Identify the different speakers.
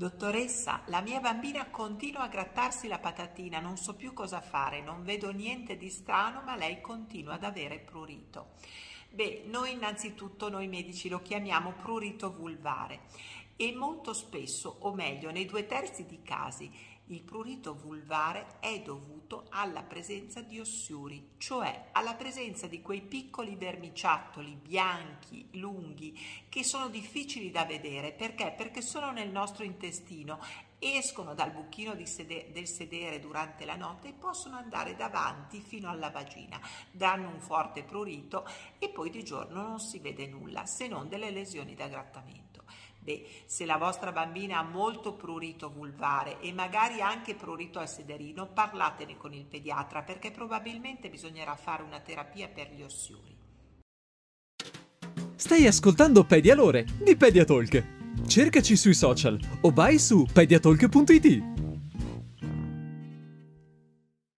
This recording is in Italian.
Speaker 1: Dottoressa, la mia bambina continua a grattarsi la patatina, non so più cosa fare, non vedo niente di strano, ma lei continua ad avere prurito. Beh, noi innanzitutto, noi medici lo chiamiamo prurito vulvare e molto spesso, o meglio, nei due terzi di casi, il prurito vulvare è dovuto alla presenza di ossuri, cioè alla presenza di quei piccoli vermiciattoli bianchi, lunghi, che sono difficili da vedere. Perché? Perché sono nel nostro intestino, escono dal buchino sede- del sedere durante la notte e possono andare davanti fino alla vagina, danno un forte prurito e poi di giorno non si vede nulla se non delle lesioni da grattamento. Beh, se la vostra bambina ha molto prurito vulvare e magari anche prurito al sederino, parlatene con il pediatra perché probabilmente bisognerà fare una terapia per gli ossuri.
Speaker 2: Stai ascoltando Pedialore di Pediatalk. Cercaci sui social o vai su pediatalk.it.